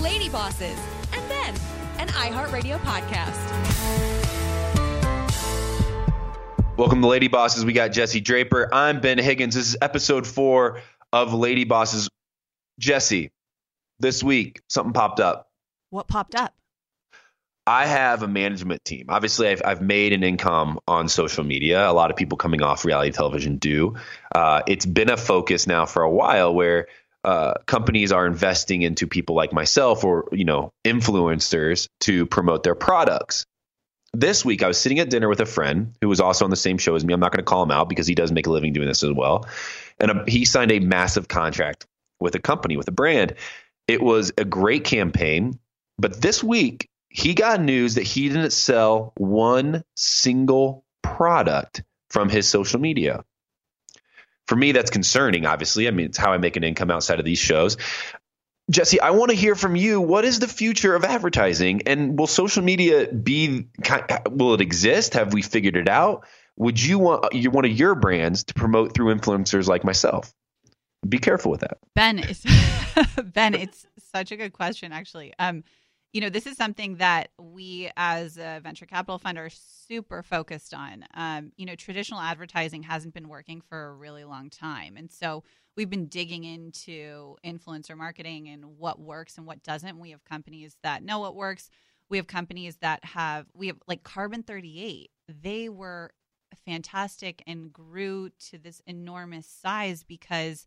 Lady Bosses, and then an iHeartRadio podcast. Welcome to Lady Bosses. We got Jesse Draper. I'm Ben Higgins. This is episode four of Lady Bosses. Jesse, this week something popped up. What popped up? I have a management team. Obviously, I've, I've made an income on social media. A lot of people coming off reality television do. Uh, it's been a focus now for a while where uh, companies are investing into people like myself or you know influencers to promote their products. This week, I was sitting at dinner with a friend who was also on the same show as me. I'm not going to call him out because he does make a living doing this as well, and a, he signed a massive contract with a company with a brand. It was a great campaign, but this week he got news that he didn't sell one single product from his social media for me, that's concerning, obviously. I mean, it's how I make an income outside of these shows. Jesse, I want to hear from you. What is the future of advertising? And will social media be, will it exist? Have we figured it out? Would you want you, one of your brands to promote through influencers like myself? Be careful with that. Ben, is, Ben, it's such a good question, actually. Um, you know, this is something that we as a venture capital fund are super focused on. Um, you know, traditional advertising hasn't been working for a really long time. And so we've been digging into influencer marketing and what works and what doesn't. We have companies that know what works. We have companies that have, we have like Carbon 38. They were fantastic and grew to this enormous size because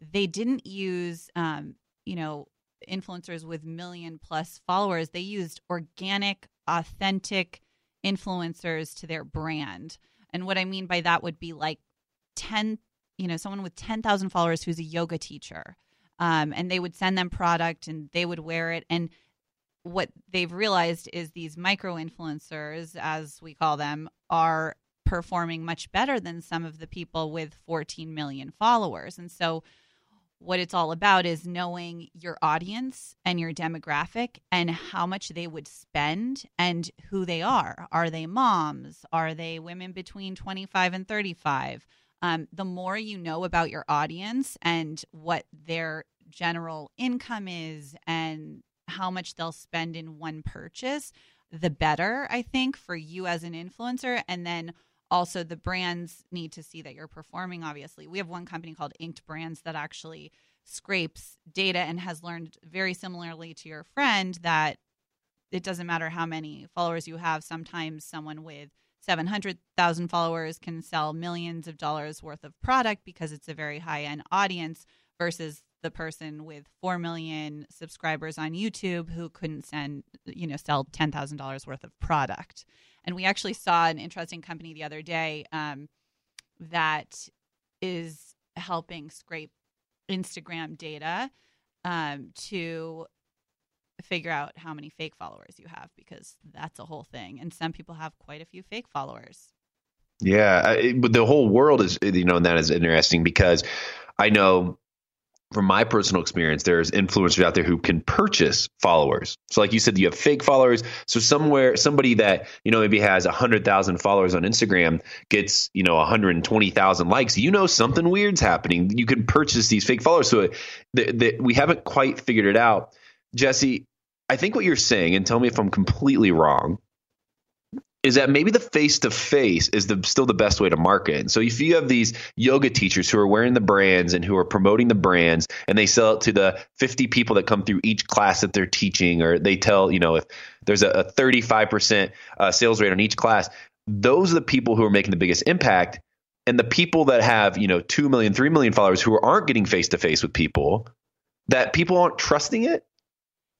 they didn't use, um, you know, influencers with million plus followers, they used organic, authentic influencers to their brand. And what I mean by that would be like 10, you know, someone with 10,000 followers who's a yoga teacher. Um, and they would send them product and they would wear it. And what they've realized is these micro influencers, as we call them, are performing much better than some of the people with 14 million followers. And so what it's all about is knowing your audience and your demographic and how much they would spend and who they are. Are they moms? Are they women between 25 and 35? Um, the more you know about your audience and what their general income is and how much they'll spend in one purchase, the better, I think, for you as an influencer. And then also the brands need to see that you're performing obviously we have one company called inked brands that actually scrapes data and has learned very similarly to your friend that it doesn't matter how many followers you have sometimes someone with 700,000 followers can sell millions of dollars worth of product because it's a very high end audience versus the person with 4 million subscribers on YouTube who couldn't send, you know, sell $10,000 worth of product. And we actually saw an interesting company the other day um, that is helping scrape Instagram data um, to figure out how many fake followers you have because that's a whole thing. And some people have quite a few fake followers. Yeah, but the whole world is you know, and that is interesting because I know from my personal experience, there's influencers out there who can purchase followers. So, like you said, you have fake followers. So somewhere, somebody that you know maybe has hundred thousand followers on Instagram gets you know 120,000 likes. You know something weird's happening. You can purchase these fake followers. So the, we haven't quite figured it out, Jesse. I think what you're saying, and tell me if I'm completely wrong, is that maybe the face to face is the still the best way to market. And so if you have these yoga teachers who are wearing the brands and who are promoting the brands and they sell it to the 50 people that come through each class that they're teaching or they tell, you know, if there's a, a 35% uh, sales rate on each class, those are the people who are making the biggest impact. And the people that have, you know, 2 million, 3 million followers who aren't getting face to face with people, that people aren't trusting it,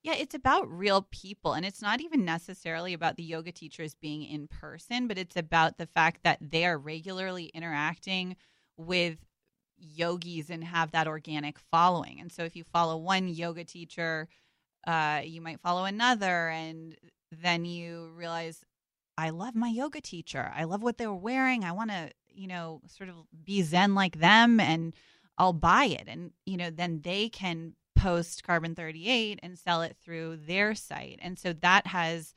yeah, it's about real people. And it's not even necessarily about the yoga teachers being in person, but it's about the fact that they are regularly interacting with yogis and have that organic following. And so if you follow one yoga teacher, uh, you might follow another. And then you realize, I love my yoga teacher. I love what they're wearing. I want to, you know, sort of be Zen like them and I'll buy it. And, you know, then they can post carbon 38 and sell it through their site. And so that has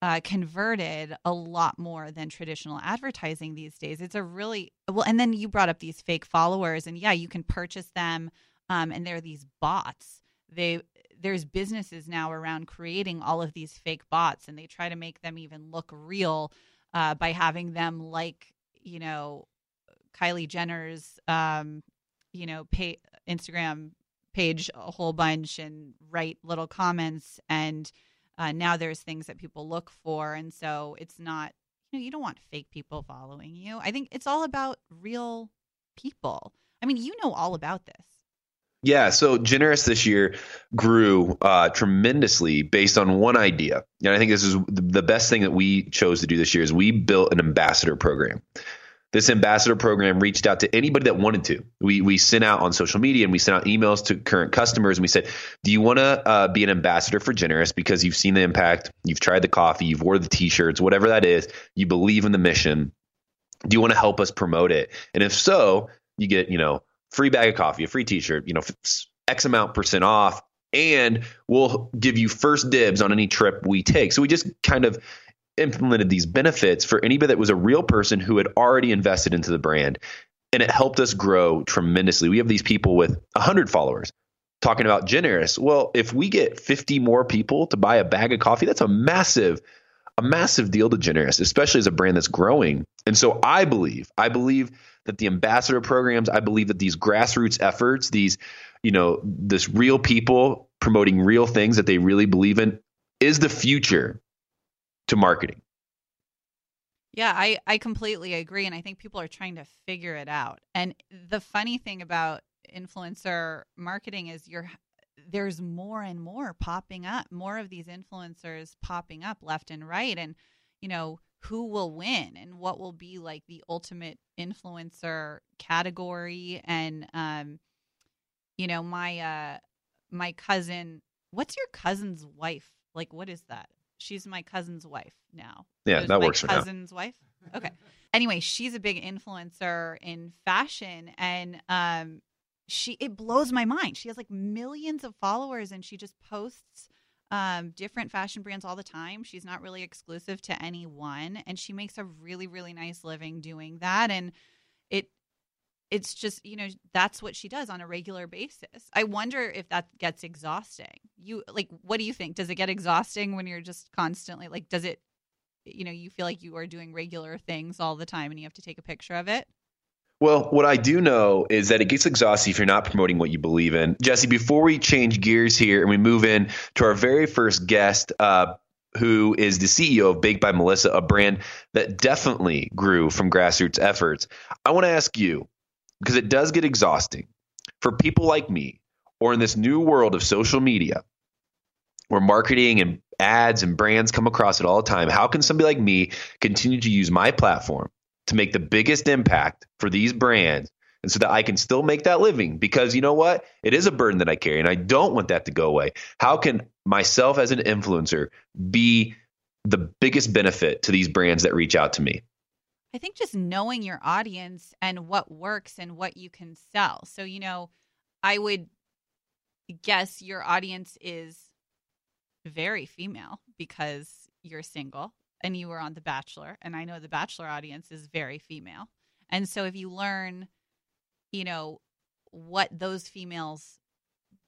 uh, converted a lot more than traditional advertising these days. It's a really well, and then you brought up these fake followers, and yeah, you can purchase them, um, and they're these bots. They there's businesses now around creating all of these fake bots, and they try to make them even look real uh, by having them like you know Kylie Jenner's um, you know pay Instagram page a whole bunch and write little comments and uh, now there's things that people look for. And so it's not you know you don't want fake people following you. I think it's all about real people. I mean you know all about this. Yeah, so Generous this year grew uh, tremendously based on one idea, and I think this is the best thing that we chose to do this year is we built an ambassador program this ambassador program reached out to anybody that wanted to. We we sent out on social media and we sent out emails to current customers and we said, "Do you want to uh, be an ambassador for Generous because you've seen the impact, you've tried the coffee, you've wore the t-shirts, whatever that is, you believe in the mission. Do you want to help us promote it? And if so, you get you know free bag of coffee, a free t-shirt, you know X amount percent off, and we'll give you first dibs on any trip we take. So we just kind of implemented these benefits for anybody that was a real person who had already invested into the brand. And it helped us grow tremendously. We have these people with 100 followers talking about generous. Well, if we get 50 more people to buy a bag of coffee, that's a massive a massive deal to generous, especially as a brand that's growing. And so I believe, I believe that the ambassador programs, I believe that these grassroots efforts, these, you know, this real people promoting real things that they really believe in is the future to marketing. Yeah, I, I completely agree. And I think people are trying to figure it out. And the funny thing about influencer marketing is you're there's more and more popping up, more of these influencers popping up left and right. And, you know, who will win and what will be like the ultimate influencer category. And um, you know, my uh my cousin what's your cousin's wife? Like what is that? She's my cousin's wife now. Yeah, that works. cousin's wife. Okay. anyway, she's a big influencer in fashion, and um, she it blows my mind. She has like millions of followers, and she just posts um, different fashion brands all the time. She's not really exclusive to any one, and she makes a really really nice living doing that. And it it's just you know that's what she does on a regular basis. I wonder if that gets exhausting. You like what do you think? Does it get exhausting when you're just constantly like does it you know you feel like you are doing regular things all the time and you have to take a picture of it? Well, what I do know is that it gets exhausting if you're not promoting what you believe in. Jesse, before we change gears here and we move in to our very first guest, uh, who is the CEO of Baked by Melissa, a brand that definitely grew from grassroots efforts, I want to ask you because it does get exhausting for people like me or in this new world of social media where marketing and ads and brands come across it all the time, how can somebody like me continue to use my platform to make the biggest impact for these brands and so that I can still make that living because you know what? It is a burden that I carry and I don't want that to go away. How can myself as an influencer be the biggest benefit to these brands that reach out to me? I think just knowing your audience and what works and what you can sell. So, you know, I would guess your audience is very female because you're single and you were on The Bachelor. And I know the Bachelor audience is very female. And so if you learn, you know, what those females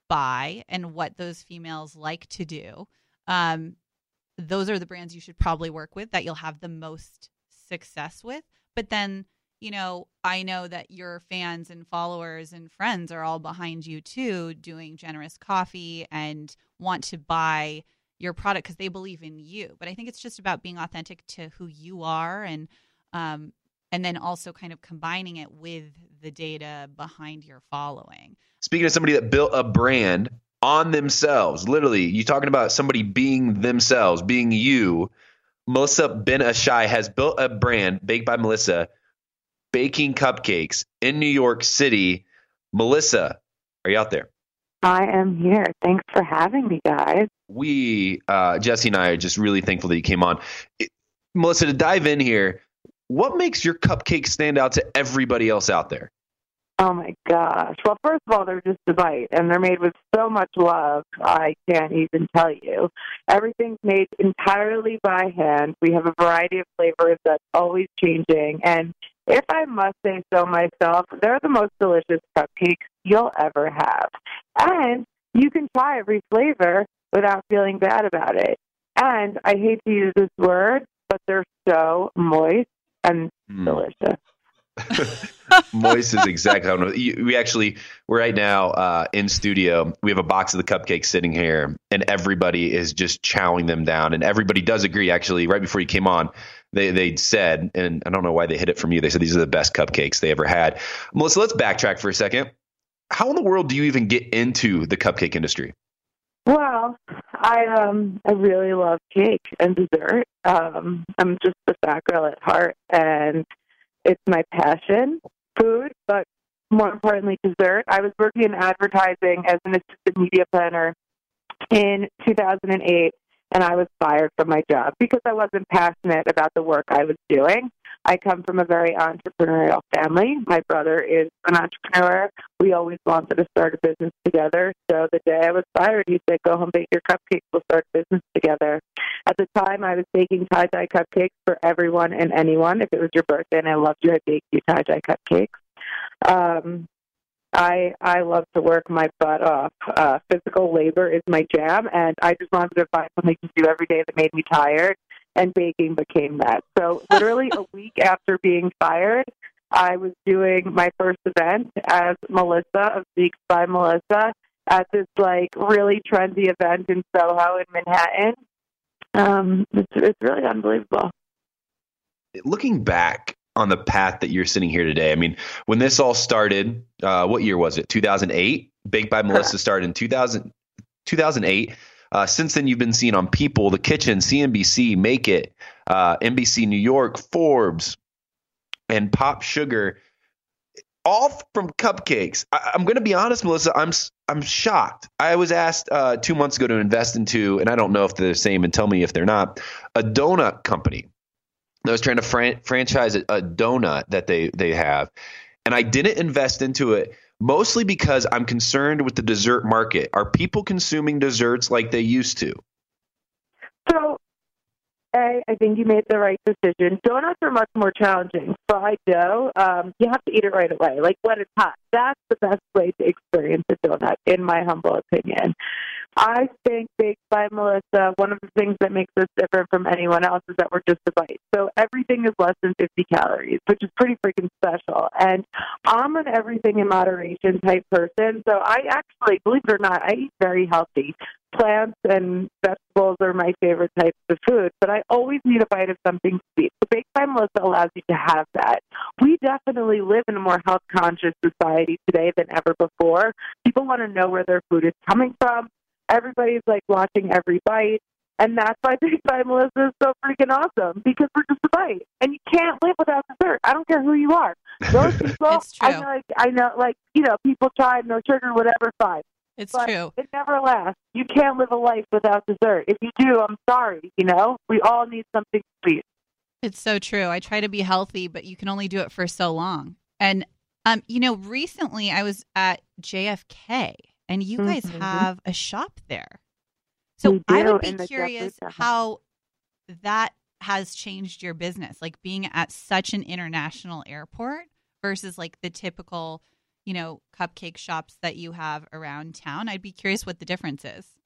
buy and what those females like to do, um, those are the brands you should probably work with that you'll have the most success with. But then, you know, I know that your fans and followers and friends are all behind you too, doing generous coffee and want to buy your product because they believe in you. But I think it's just about being authentic to who you are and um, and then also kind of combining it with the data behind your following. Speaking of somebody that built a brand on themselves, literally, you talking about somebody being themselves, being you. Melissa Ben-Ishay has built a brand, Baked by Melissa, baking cupcakes in New York City. Melissa, are you out there? I am here. Thanks for having me, guys. We, uh, Jesse and I, are just really thankful that you came on. It, Melissa, to dive in here, what makes your cupcakes stand out to everybody else out there? Oh my gosh. Well, first of all, they're just a bite and they're made with so much love. I can't even tell you. Everything's made entirely by hand. We have a variety of flavors that's always changing. And if I must say so myself, they're the most delicious cupcakes you'll ever have. And you can try every flavor without feeling bad about it. And I hate to use this word, but they're so moist and mm. delicious. Moist is exactly how we actually we're right now uh, in studio. We have a box of the cupcakes sitting here, and everybody is just chowing them down. And everybody does agree. Actually, right before you came on, they they said, and I don't know why they hid it from you. They said these are the best cupcakes they ever had. Melissa, let's backtrack for a second. How in the world do you even get into the cupcake industry? Well, I um I really love cake and dessert. Um, I'm just a girl at heart, and it's my passion, food, but more importantly, dessert. I was working in advertising as an assistant media planner in 2008, and I was fired from my job because I wasn't passionate about the work I was doing. I come from a very entrepreneurial family. My brother is an entrepreneur. We always wanted to start a business together. So the day I was fired, he said, Go home, bake your cupcakes. We'll start a business together. At the time, I was baking tie dye cupcakes for everyone and anyone. If it was your birthday and I loved you, I'd bake you tie dye cupcakes. Um, I I love to work my butt off. Uh, physical labor is my jam, and I just wanted to find something to do every day that made me tired and baking became that. So literally a week after being fired, I was doing my first event as Melissa of Baked by Melissa at this like really trendy event in Soho in Manhattan. Um, it's, it's really unbelievable. Looking back on the path that you're sitting here today, I mean, when this all started, uh, what year was it? 2008. Baked by Melissa started in 2000, 2008. Uh, since then, you've been seen on People, The Kitchen, CNBC, Make It, uh, NBC New York, Forbes, and Pop Sugar, all from cupcakes. I, am going to be honest, Melissa. I'm I'm shocked. I was asked uh, two months ago to invest into, and I don't know if they're the same, and tell me if they're not, a donut company. I was trying to fran- franchise a, a donut that they they have, and I didn't invest into it mostly because I'm concerned with the dessert market. Are people consuming desserts like they used to? So, I, I think you made the right decision. Donuts are much more challenging. Fried dough, um, you have to eat it right away, like when it's hot. That's the best way to experience a donut, in my humble opinion. I think Baked by Melissa, one of the things that makes us different from anyone else is that we're just a bite. So everything is less than 50 calories, which is pretty freaking special. And I'm an everything in moderation type person. So I actually, believe it or not, I eat very healthy. Plants and vegetables are my favorite types of food, but I always need a bite of something sweet. So Baked by Melissa allows you to have that we definitely live in a more health conscious society today than ever before. People want to know where their food is coming from. Everybody's like watching every bite. And that's why Baked by Melissa is so freaking awesome because we're just a bite, and you can't live without dessert. I don't care who you are. Those people, I know, like I know, like you know, people try no sugar, whatever, fine. It's but true. It never lasts. You can't live a life without dessert. If you do, I'm sorry. You know, we all need something sweet. It's so true. I try to be healthy, but you can only do it for so long. And um, you know, recently I was at JFK, and you guys Mhm. have a shop there. So We I would be curious how that has changed your business, like being at such an international airport versus like the typical, you know, cupcake shops that you have around town. I'd be curious what the difference is.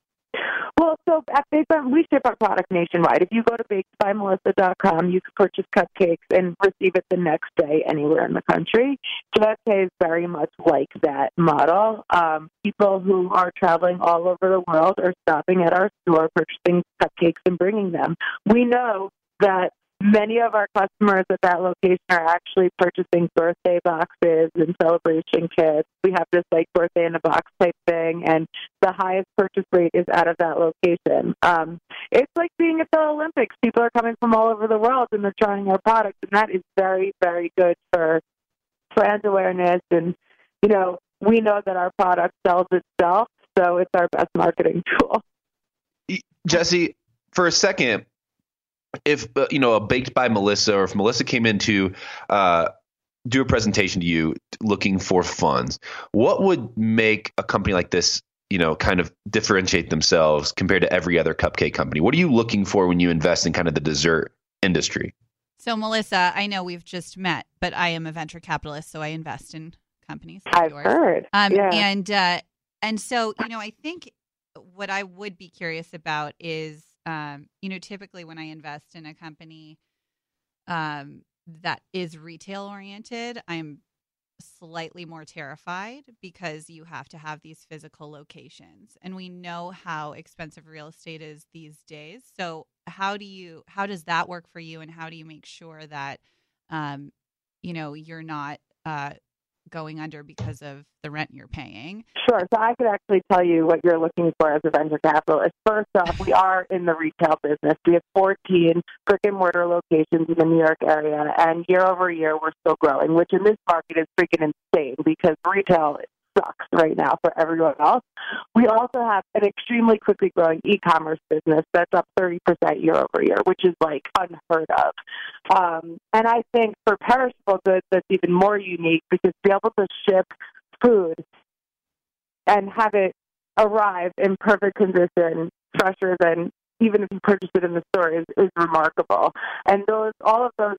Well, so at Baked by, we ship our product nationwide. If you go to bakedbymelissa.com, you can purchase cupcakes and receive it the next day anywhere in the country. JFK is very much like that model. Um, people who are traveling all over the world are stopping at our store, purchasing cupcakes and bringing them. We know that many of our customers at that location are actually purchasing birthday boxes and celebration kits. We have this like birthday in a box type thing, and the highest purchase rate is out of that location. Um, it's like being at the Olympics. People are coming from all over the world and they're trying our products, and that is very, very good for brand awareness. And you know, we know that our product sells itself, so it's our best marketing tool. Jesse, for a second, if uh, you know a baked by Melissa, or if Melissa came in to uh, do a presentation to you looking for funds, what would make a company like this, you know, kind of differentiate themselves compared to every other cupcake company? What are you looking for when you invest in kind of the dessert industry? So, Melissa, I know we've just met, but I am a venture capitalist, so I invest in companies. Like I've yours. heard. Um, yeah. And uh, and so you know, I think what I would be curious about is, um, you know, typically when I invest in a company um, that is retail oriented, I'm slightly more terrified because you have to have these physical locations and we know how expensive real estate is these days. So how do you how does that work for you and how do you make sure that um you know you're not uh going under because of the rent you're paying Sure. So I could actually tell you what you're looking for as a venture capitalist. First off, we are in the retail business. We have 14 brick and mortar locations in the New York area, and year over year, we're still growing, which in this market is freaking insane because retail sucks right now for everyone else. We also have an extremely quickly growing e-commerce business that's up 30% year over year, which is like unheard of. Um, and I think for perishable goods, that's even more unique because to be able to ship food and have it arrive in perfect condition, fresher than even if you purchase it in the store, is, is remarkable. And those, all of those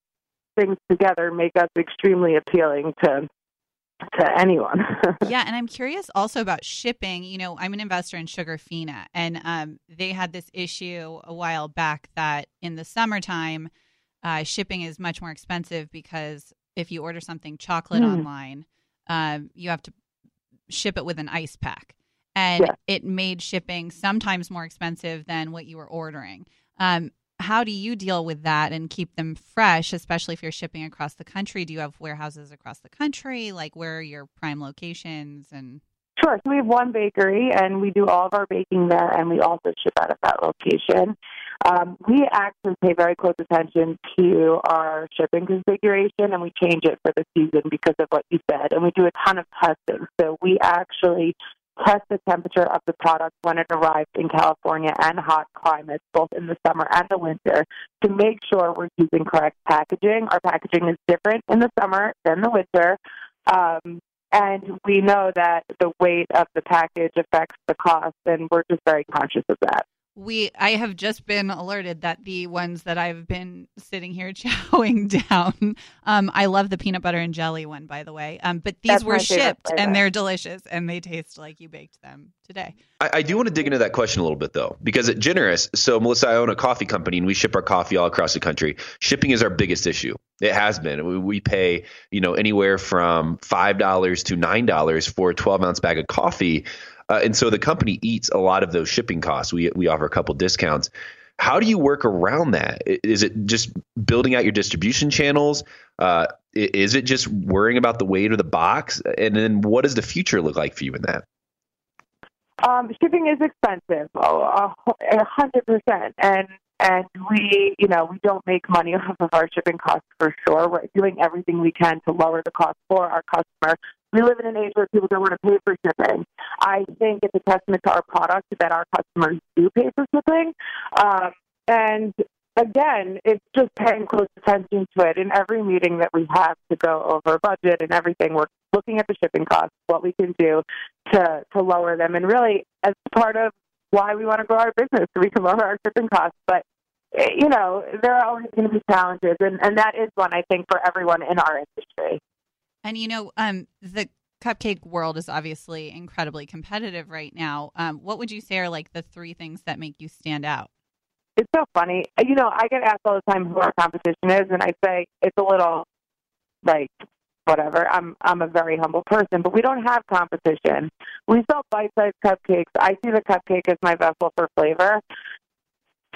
things together make us extremely appealing to to anyone. yeah, and I'm curious also about shipping. You know, I'm an investor in Sugarfina, and um, they had this issue a while back that in the summertime, uh, shipping is much more expensive because if you order something chocolate Mm. online, um, you have to ship it with an ice pack, and Yeah. it made shipping sometimes more expensive than what you were ordering. Um, how do you deal with that and keep them fresh, especially if you're shipping across the country? Do you have warehouses across the country? Like, where are your prime locations? And Sure. So we have one bakery, and we do all of our baking there, and we also ship out of that location. Um, we actually pay very close attention to our shipping configuration, and we change it for the season because of what you said. And we do a ton of testing. So we actually test the temperature of the product when it arrives in California and hot climates, both in the summer and the winter, to make sure we're using correct packaging. Our packaging is different in the summer than the winter. Um, and we know that the weight of the package affects the cost, and we're just very conscious of that. We, I have just been alerted that the ones that I've been sitting here chowing down. Um, I love the peanut butter and jelly one, by the way. Um, but these That's were shipped flavor. and they're delicious and they taste like you baked them today. I, I do want to dig into that question a little bit though, because at Generous, so Melissa, I own a coffee company and we ship our coffee all across the country. Shipping is our biggest issue. It has been. We, we pay, you know, anywhere from five dollars to nine dollars for a twelve ounce bag of coffee, uh, and so the company eats a lot of those shipping costs. We we offer a couple discounts. How do you work around that? Is it just building out your distribution channels? Uh, Is it just worrying about the weight of the box? And then what does the future look like for you in that? Um, shipping is expensive, a hundred percent, and and we, you know, we don't make money off of our shipping costs for sure. We're doing everything we can to lower the cost for our customer. We live in an age where people don't want to pay for shipping. I think it's a testament to our product that our customers do pay for shipping. Um, and again, it's just paying close attention to it in every meeting that we have to go over budget and everything. We're looking at the shipping costs, what we can do to to lower them, and really as part of why we want to grow our business, so we can lower our shipping costs. But eh, you know, there are always going to be challenges, and and that is one I think for everyone in our industry. And you know, um, the cupcake world is obviously incredibly competitive right now. Um, what would you say are like the three things that make you stand out? It's so funny. You know, I get asked all the time who our competition is, and I say it's a little like whatever. I'm I'm a very humble person, but we don't have competition. We sell bite-sized cupcakes. I see the cupcake as my vessel for flavor.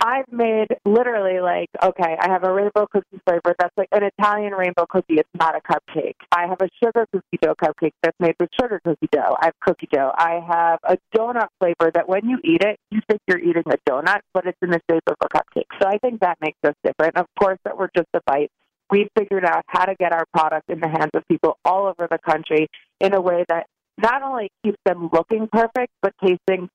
I've made literally like, okay, I have a rainbow cookie flavor that's like an Italian rainbow cookie. It's not a cupcake. I have a sugar cookie dough cupcake that's made with sugar cookie dough. I have cookie dough. I have a donut flavor that when you eat it, you think you're eating a donut, but it's in the shape of a cupcake. So I think that makes us different. Of course, that we're just a bite. We've figured out how to get our product in the hands of people all over the country in a way that not only keeps them looking perfect, but tasting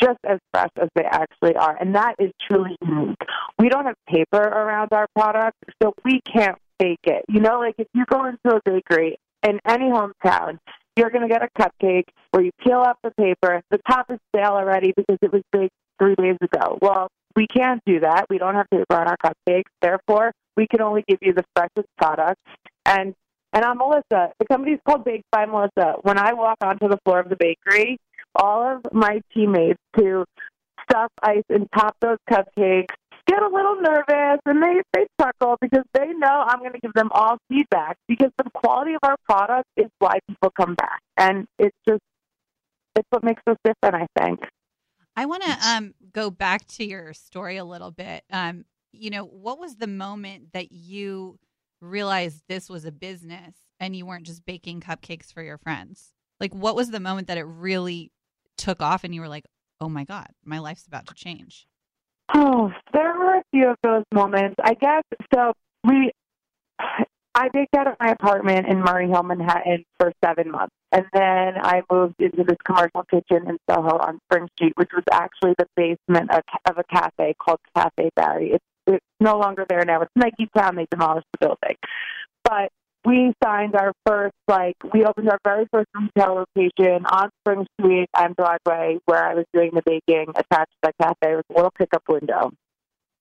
just as fresh as they actually are. And that is truly unique. We don't have paper around our product, so we can't fake it. You know, like if you go into a bakery in any hometown, you're going to get a cupcake where you peel off the paper. The top is stale already because it was baked three days ago. Well, we can't do that. We don't have paper on our cupcakes. Therefore, we can only give you the freshest product. And and I'm Melissa. The company's called Baked by Melissa. When I walk onto the floor of the bakery, all of my teammates to stuff ice and top those cupcakes get a little nervous and they, they chuckle because they know I'm going to give them all feedback because the quality of our product is why people come back. And it's just, it's what makes us different, I think. I want to um, go back to your story a little bit. Um, you know, what was the moment that you realized this was a business and you weren't just baking cupcakes for your friends? Like, what was the moment that it really took off and you were like, oh my God, my life's about to change? Oh, there were a few of those moments. I guess so. We, I baked out of my apartment in Murray Hill, Manhattan for seven months. And then I moved into this commercial kitchen in Soho on Spring Street, which was actually the basement of, of a cafe called Cafe Barry. It's, it's no longer there now. It's Nike Town. They demolished the building. But we signed our first, like, we opened our very first retail location on Spring Street and Broadway, where I was doing the baking attached to the cafe. It was a little pickup window.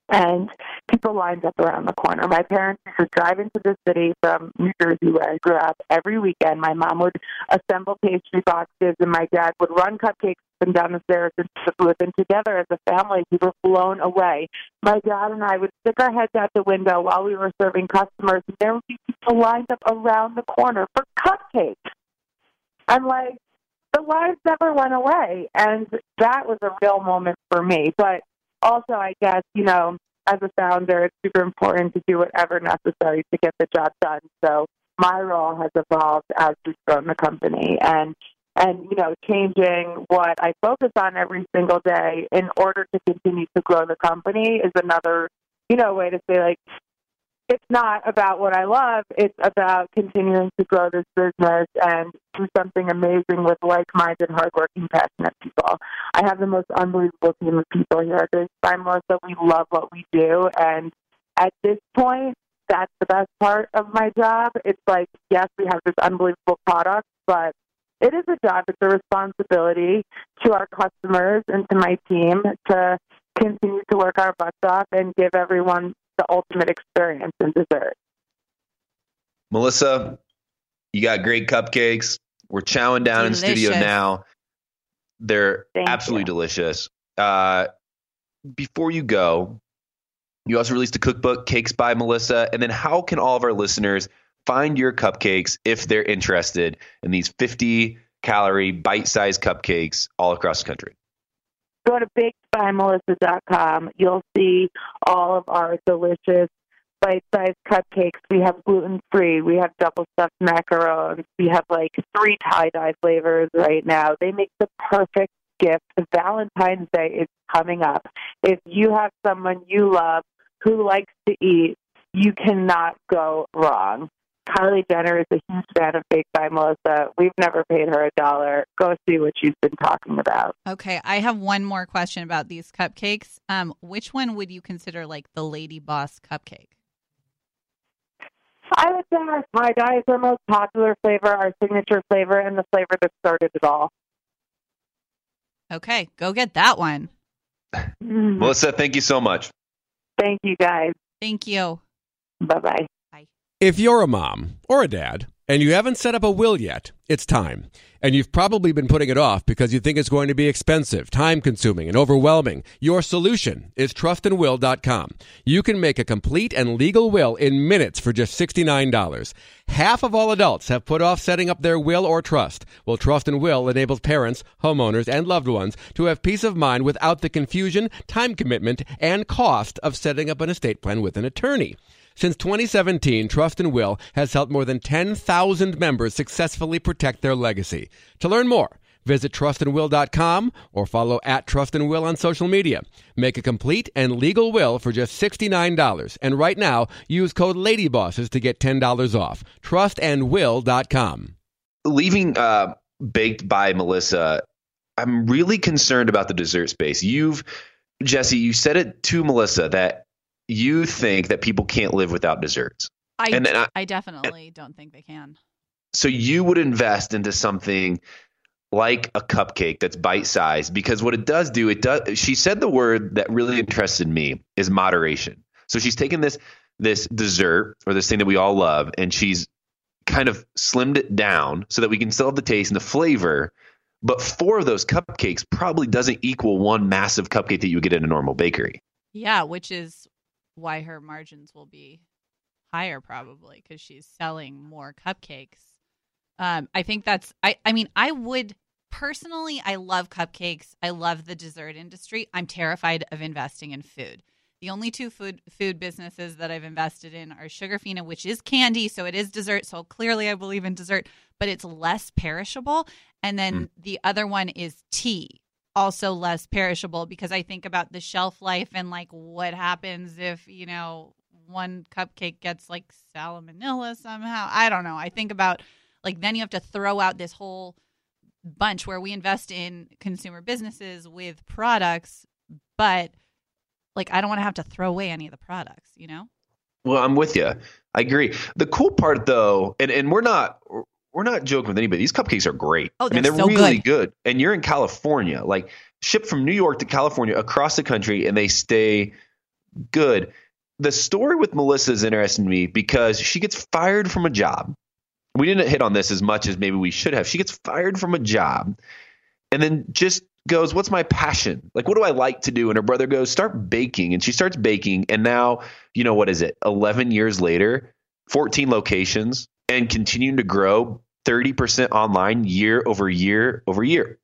And people lined up around the corner. My parents used to drive into the city from New Jersey, where I grew up, every weekend. My mom would assemble pastry boxes, and my dad would run cupcakes and down the stairs into the booth. And together as a family, we were blown away. My dad and I would stick our heads out the window while we were serving customers, and there would be people lined up around the corner for cupcakes. I'm like, the lives never went away. And that was a real moment for me. But also, I guess, you know, as a founder, it's super important to do whatever necessary to get the job done. So my role has evolved as we've grown the company. And and you know changing what I focus on every single day in order to continue to grow the company is another you know way to say like it's not about what I love it's about continuing to grow this business and do something amazing with like-minded hardworking passionate people. I have the most unbelievable team of people here at this time Melissa we love what we do and at this point that's the best part of my job. It's like yes we have this unbelievable product but it is a job. It's a responsibility to our customers and to my team to continue to work our butts off and give everyone the ultimate experience and dessert. Melissa, you got great cupcakes. We're chowing down delicious. in studio now. They're Thank absolutely you. delicious. Uh, before you go, you also released a cookbook, Cakes by Melissa. And then, how can all of our listeners find your cupcakes if they're interested in these 50 calorie bite sized cupcakes all across the country? Go to bakedbymelissa.com. You'll see all of our delicious bite-sized cupcakes. We have gluten-free. We have double stuffed macarons. We have like three tie-dye flavors right now. They make the perfect gift. Valentine's Day is coming up. If you have someone you love who likes to eat, you cannot go wrong. Kylie Jenner is a huge fan of Baked by Melissa. We've never paid her a dollar. Go see what she's been talking about. Okay, I have one more question about these cupcakes. Um, which one would you consider like the Lady Boss cupcake? I would say our tie dye is our most popular flavor, our signature flavor, and the flavor that started it all. Okay, go get that one. Melissa, thank you so much. Thank you, guys. Thank you. Bye bye. If you're a mom or a dad and you haven't set up a will yet, it's time. And you've probably been putting it off because you think it's going to be expensive, time consuming, and overwhelming. Your solution is trustandwill.com. You can make a complete and legal will in minutes for just $69. Half of all adults have put off setting up their will or trust. Well, Trust and Will enables parents, homeowners, and loved ones to have peace of mind without the confusion, time commitment, and cost of setting up an estate plan with an attorney. Since 2017, Trust and Will has helped more than 10,000 members successfully protect their legacy. To learn more, visit trustandwill.com or follow at Trust and Will on social media. Make a complete and legal will for just $69. And right now, use code LADYBOSSES to get $10 off. Trustandwill.com. Leaving uh, Baked by Melissa, I'm really concerned about the dessert space. You've, Jesse, you said it to Melissa that you think that people can't live without desserts. I, And then I- I definitely don't think they can. So you would invest into something like a cupcake that's bite sized because what it does do, it does. She said the word that really interested me is moderation. So she's taken this this dessert or this thing that we all love, and she's kind of slimmed it down so that we can still have the taste and the flavor. But four of those cupcakes probably doesn't equal one massive cupcake that you would get in a normal bakery. Yeah, which is why her margins will be higher probably because she's selling more cupcakes. Um, I think that's I I mean I would personally I love cupcakes. I love the dessert industry. I'm terrified of investing in food. The only two food food businesses that I've invested in are Sugarfina, which is candy, so it is dessert. So clearly, I believe in dessert, but it's less perishable. And then the other one is tea, also less perishable because I think about the shelf life and like what happens if you know one cupcake gets like salmonella somehow. I don't know. I think about like then you have to throw out this whole bunch where we invest in consumer businesses with products, but like I don't want to have to throw away any of the products, you know? Well, I'm with you. I agree. The cool part, though, and, and we're not we're not joking with anybody. These cupcakes are great. Oh, I mean, they're they're so really good. good. And you're in California, like shipped from New York to California across the country, and they stay good. The story with Melissa is interesting to me because she gets fired from a job. We didn't hit on this as much as maybe we should have. She gets fired from a job, and then just goes, What's my passion? Like, what do I like to do? And her brother goes, Start baking. And she starts baking. And now, you know, what is it? 11 years later, 14 locations and continuing to grow 30% online year over year over year,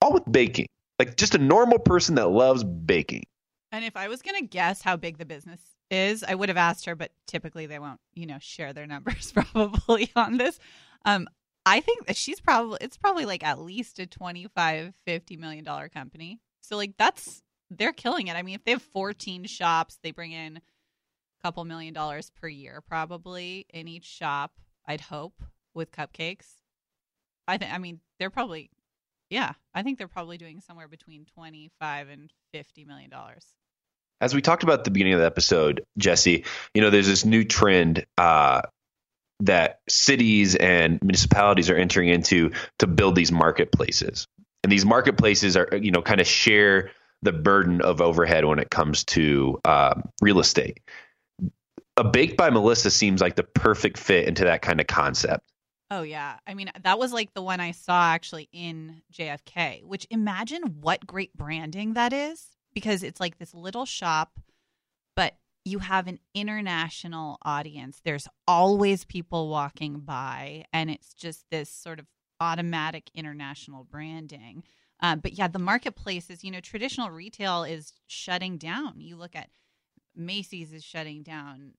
all with baking. Like, just a normal person that loves baking. And if I was going to guess how big the business is, I would have asked her, but typically they won't, you know, share their numbers probably on this. Um, I think that she's probably, it's probably like at least a 25, 50 million dollar company. So like that's, they're killing it. I mean, if they have 14 shops, they bring in a couple million dollars per year probably in each shop, I'd hope, with cupcakes. I think, I mean, they're probably, yeah, I think they're probably doing somewhere between 25 and 50 million dollars. As we talked about at the beginning of the episode, Jesse, you know, there's this new trend uh, that cities and municipalities are entering into to build these marketplaces. And these marketplaces are, you know, kind of share the burden of overhead when it comes to um, real estate. A Baked by Melissa seems like the perfect fit into that kind of concept. Oh yeah. I mean, that was like the one I saw actually in JFK, which imagine what great branding that is because it's like this little shop but you have an international audience. There's always people walking by and it's just this sort of automatic international branding. Um, but yeah, the marketplaces, you know, traditional retail is shutting down. You look at Macy's is shutting down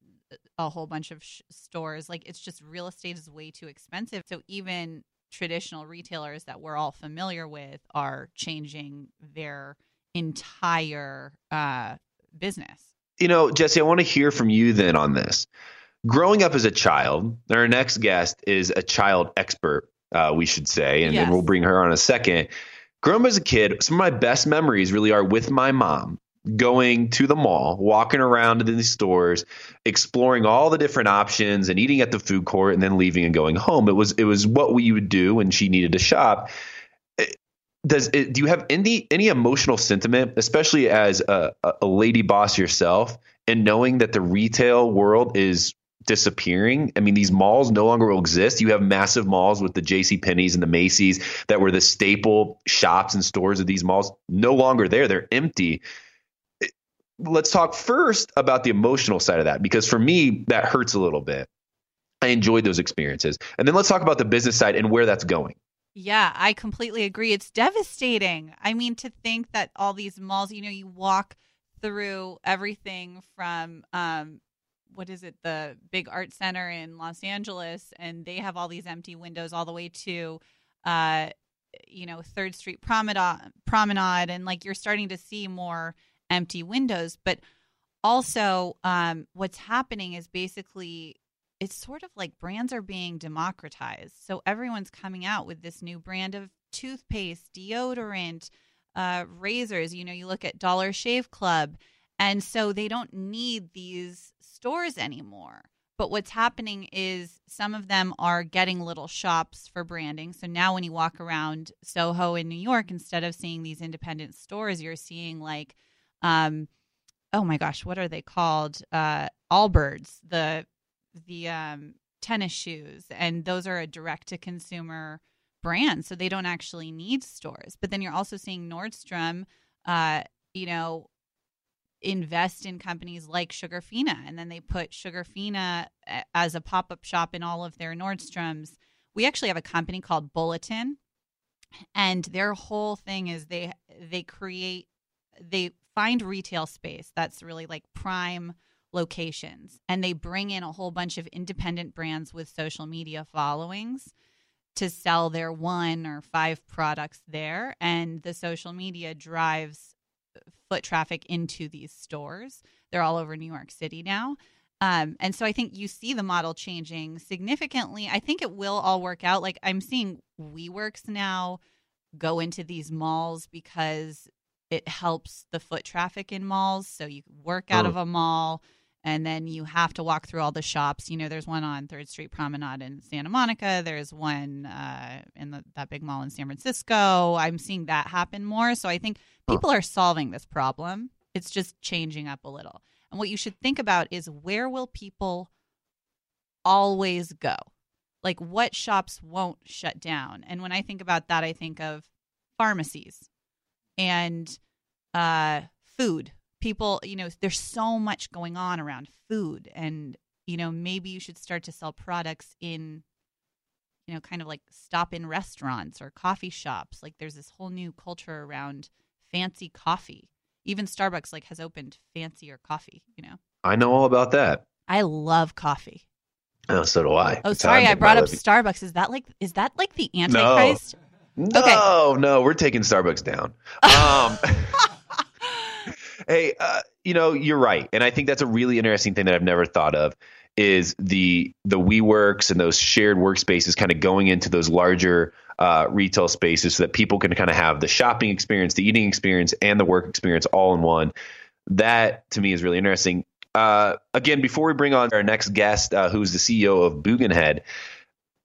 a whole bunch of sh- stores. Like it's just real estate is way too expensive. So even traditional retailers that we're all familiar with are changing their entire uh, business. You know, Jesse, I want to hear from you then on this. Growing up as a child, our next guest is a child expert, uh, we should say, and, Yes. and we'll bring her on a second. Growing up as a kid, some of my best memories really are with my mom going to the mall, walking around in these stores, exploring all the different options and eating at the food court and then leaving and going home. It was it was what we would do when she needed to shop. Eh, does it, do you have any any emotional sentiment, especially as a, a- a lady boss yourself, and knowing that the retail world is disappearing? I mean, these malls no longer will exist. You have massive malls with the J.C. Penney's and the Macy's that were the staple shops and stores of these malls, no longer there. They're empty let's talk first about the emotional side of that because for me that hurts a little bit i enjoyed those experiences and then let's talk about the business side and where that's going Yeah, I completely agree. It's devastating. I mean, to think that all these malls, you know, you walk through everything from um what is it, the big art center in Los Angeles, and they have all these empty windows all the way to uh you know, Third Street Promenade promenade and like you're starting to see more empty windows. But also, um, what's happening is basically it's sort of like brands are being democratized. So everyone's coming out with this new brand of toothpaste, deodorant, uh, razors. You know, you look at Dollar Shave Club, and so they don't need these stores anymore. But what's happening is some of them are getting little shops for branding. So now when you walk around Soho in New York, instead of seeing these independent stores, you're seeing like, um, oh my gosh, what are they called? Uh, Allbirds, the the um, tennis shoes, and those are a direct to consumer brand, so they don't actually need stores. But then you're also seeing Nordstrom, uh, you know, invest in companies like Sugarfina, and then they put Sugarfina as a pop up shop in all of their Nordstroms. We actually have a company called Bulletin, and their whole thing is they they create they find retail space that's really like prime locations and they bring in a whole bunch of independent brands with social media followings to sell their one or five products there and the social media drives foot traffic into these stores. They're all over new york city now. Um, and so i think you see the model changing significantly. I think it will all work out. Like i'm seeing weworks now go into these malls because it helps the foot traffic in malls so you work out Mm. of a mall and then you have to walk through all the shops. You know, there's one on Third Street Promenade in Santa Monica. There's one uh, in the, that big mall in San Francisco. I'm seeing that happen more. So I think people are solving this problem. It's just changing up a little. And what you should think about is where will people always go? Like what shops won't shut down? And when I think about that, I think of pharmacies and uh, food. People, you know, there's so much going on around food, and you know, maybe you should start to sell products in, you know, kind of like stop in restaurants or coffee shops. Like there's this whole new culture around fancy coffee. Even Starbucks like has opened fancier coffee. You know, i know all about that I love coffee. oh, so do i Oh, sorry, I brought up. Starbucks. Is that like is that like the Antichrist? no no no, we're taking starbucks down um, hey uh, you know you're right and i think that's a really interesting thing that i've never thought of is the the WeWorks and those shared workspaces kind of going into those larger uh, retail spaces so that people can kind of have the shopping experience, the eating experience, and the work experience all in one. That to me is really interesting. Uh, again, before we bring on our next guest, uh, who's the CEO of Booginhead,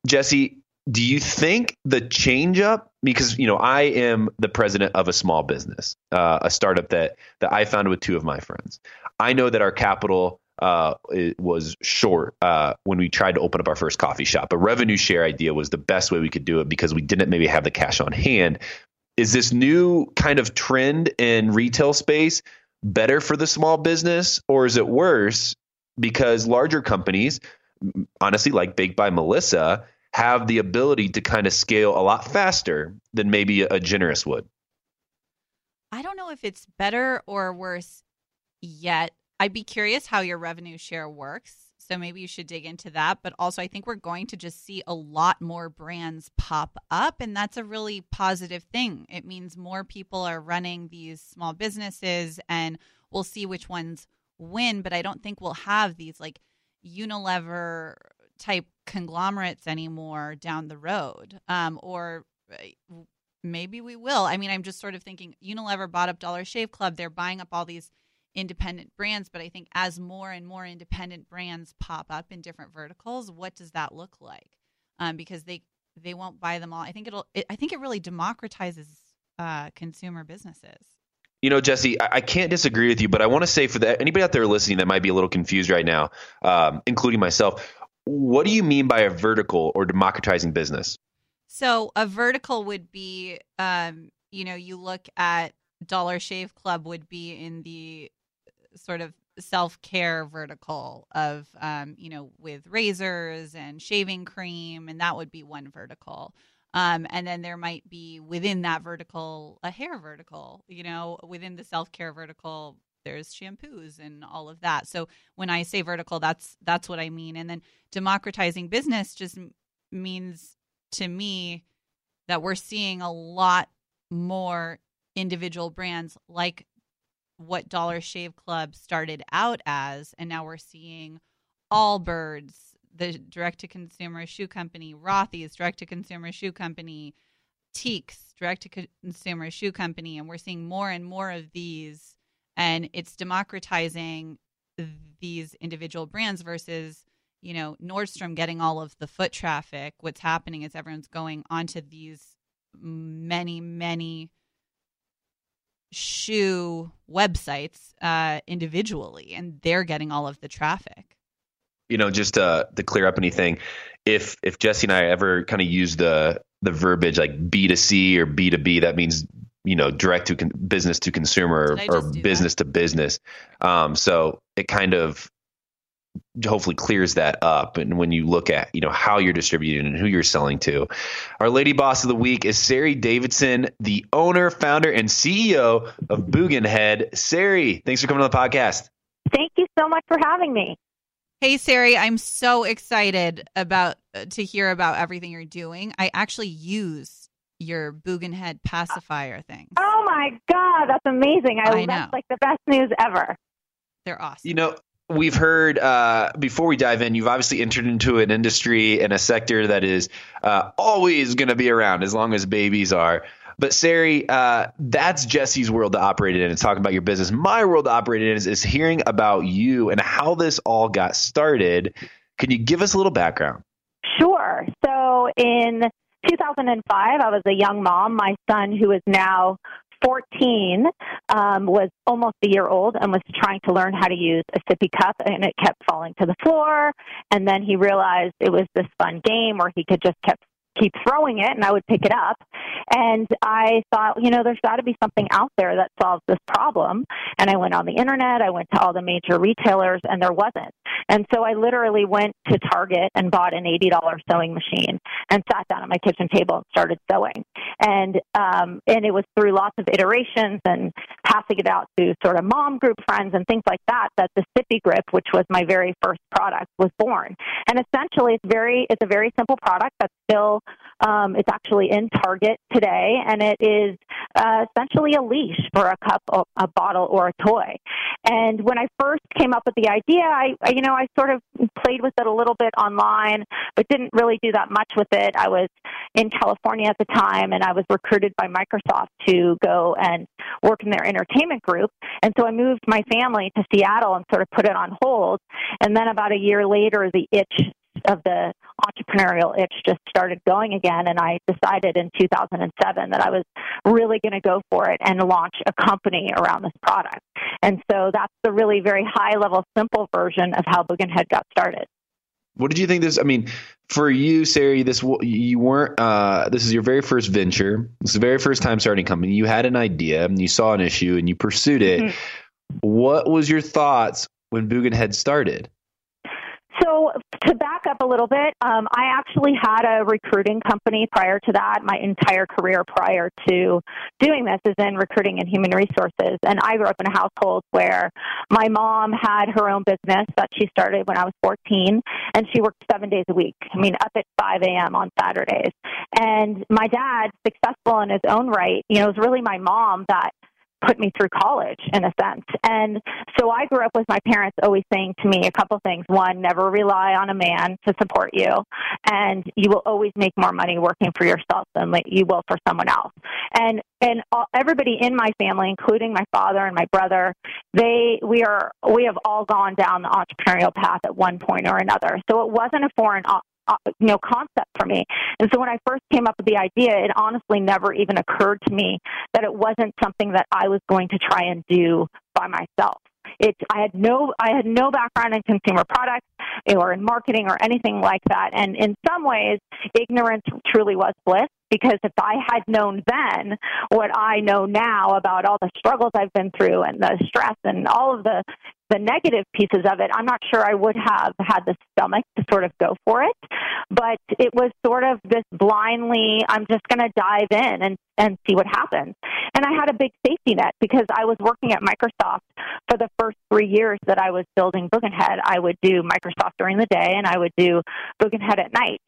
Jesse, do you think the change up because you know I am the president of a small business, uh, a startup that that I founded with two of my friends. I know that our capital uh, was short uh, when we tried to open up our first coffee shop. A revenue share idea was the best way we could do it because we didn't maybe have the cash on hand. Is this new kind of trend in retail space better for the small business, or is it worse because larger companies, honestly, like Baked by Melissa, have the ability to kind of scale a lot faster than maybe a generous would? I don't know if it's better or worse yet. I'd be curious how your revenue share works. So maybe you should dig into that. But also, I think we're going to just see a lot more brands pop up. And that's a really positive thing. It means more people are running these small businesses and we'll see which ones win. But I don't think we'll have these like Unilever type conglomerates anymore down the road. Um, or uh, maybe we will. I mean, I'm just sort of thinking Unilever bought up Dollar Shave Club. They're buying up all these independent brands but i think as more and more independent brands pop up in different verticals what does that look like um, because they they won't buy them all i think it'll it, i think it really democratizes uh, consumer businesses you know, Jesse, I can't disagree with you, but I want to say for that anybody out there listening that might be a little confused right now, um, including myself, what do you mean by a vertical or democratizing business? So a vertical would be, um, you know, you look at Dollar Shave Club would be in the sort of self care vertical of, um, you know, with razors and shaving cream, and that would be one vertical. Um, and then there might be within that vertical a hair vertical, you know, within the self care vertical, there's shampoos and all of that. So when I say vertical, that's that's what I mean. And then democratizing business just means to me that we're seeing a lot more individual brands like what Dollar Shave Club started out as, and now we're seeing Allbirds, the direct to consumer shoe company, Rothy's direct to consumer shoe company, Tieks direct to consumer shoe company, and we're seeing more and more of these, and it's democratizing these individual brands versus you know Nordstrom getting all of the foot traffic. What's happening is everyone's going onto these many many shoe websites uh, individually, and they're getting all of the traffic. You know, just uh, to clear up anything, if if Jesse and I ever kind of use the the verbiage like B to C or B to B, that means you know direct to con- business to consumer or, or business that? to business. Um, so it kind of hopefully clears that up. And when you look at you know how you're distributing and who you're selling to our lady boss of the week is sari davidson the owner founder and ceo of booginhead sari thanks for coming on the podcast. Thank you so much for having me. Hey sari i'm so excited about uh, to hear about everything you're doing. I actually use your Booginhead pacifier thing. Oh my god, that's amazing! I, I that's like the best news ever. They're awesome. You know, we've heard uh, before we dive in, you've obviously entered into an industry and a sector that is uh, always going to be around as long as babies are. But Sari, uh, that's Jesse's world to operate in. and talking about your business. My world to operate in is, is hearing about you and how this all got started. Can you give us a little background? Sure. So in 2005, I was a young mom. My son, who is now 14 um, was almost a year old and was trying to learn how to use a sippy cup and it kept falling to the floor and then he realized it was this fun game where he could just kept keep throwing it and I would pick it up. And I thought, you know, there's got to be something out there that solves this problem. And I went on the internet, I went to all the major retailers, and there wasn't. And so I literally went to Target and bought an $80 sewing machine and sat down at my kitchen table and started sewing. And um, and it was through lots of iterations and passing it out to sort of mom group friends and things like that that the Sippy Grip, which was my very first product, was born. And essentially, it's very it's a very simple product that's still um, it's actually in Target today, and it is uh, essentially a leash for a cup, a bottle, or a toy. And when I first came up with the idea, I, I, you know, I sort of played with it a little bit online, but didn't really do that much with it. I was in California at the time, and I was recruited by Microsoft to go and work in their entertainment group. And so I moved my family to Seattle and sort of put it on hold. And then about a year later, the itch of the entrepreneurial itch just started going again and I decided in 2007 that I was really going to go for it and launch a company around this product. And so that's the really very high level simple version of how Booginhead got started. What did you think this I mean for you Sari this you weren't uh, this is your very first venture. This is the very first time starting a company. You had an idea and you saw an issue and you pursued it. Mm-hmm. What was your thoughts when Booginhead started? So to back up a little bit, um, I actually had a recruiting company prior to that. My entire career prior to doing this is in recruiting and human resources. And I grew up in a household where my mom had her own business that she started when I was 14, and she worked seven days a week. I mean, up at 5 a.m. on Saturdays. And my dad, successful in his own right, you know, it was really my mom that put me through college in a sense. And so I grew up with my parents always saying to me a couple things. One, never rely on a man to support you, and you will always make more money working for yourself than you will for someone else. And and all, everybody in my family, including my father and my brother, they we are we have all gone down the entrepreneurial path at one point or another. So it wasn't a foreign Uh, you know concept for me. And so when I first came up with the idea, it honestly never even occurred to me that it wasn't something that I was going to try and do by myself. It, I had no I had no background in consumer products or in marketing or anything like that. And in some ways, ignorance truly was bliss because if I had known then what I know now about all the struggles I've been through and the stress and all of the the negative pieces of it, I'm not sure I would have had the stomach to sort of go for it. But it was sort of this blindly, I'm just going to dive in and, and see what happens. And I had a big safety net because I was working at Microsoft for the first three years that I was building Booginhead. I would do Microsoft during the day and I would do Booginhead at night.